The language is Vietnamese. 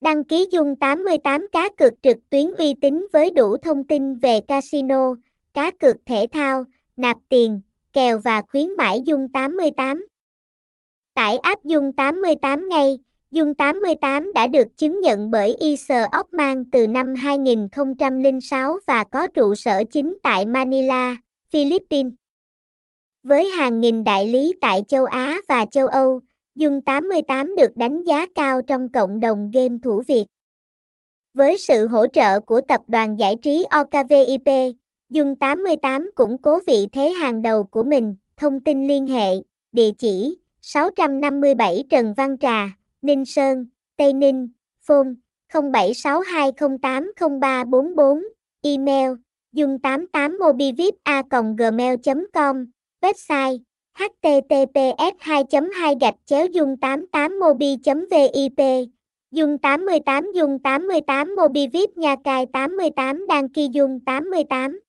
Đăng ký Dung 88 cá cược trực tuyến uy tín với đủ thông tin về casino, cá cược thể thao, nạp tiền, kèo và khuyến mãi Dung 88. Tải app Dung 88 ngay. Dung 88 đã được chứng nhận bởi ISO Ockman từ năm 2006 và có trụ sở chính tại Manila, Philippines. Với hàng nghìn đại lý tại châu Á và châu Âu, Dung 88 được đánh giá cao trong cộng đồng game thủ Việt. Với sự hỗ trợ của tập đoàn giải trí OKVIP, Dung 88 củng cố vị thế hàng đầu của mình. Thông tin liên hệ, địa chỉ 657 Trần Văn Trà, Ninh Sơn, Tây Ninh, phone 0762080344, email dung 88 mobivip a gmail com website https 2 2 gạch chéo dung 88 mobi vip dung 88 dung 88 mobi vip nha cài 88 đăng ký dung 88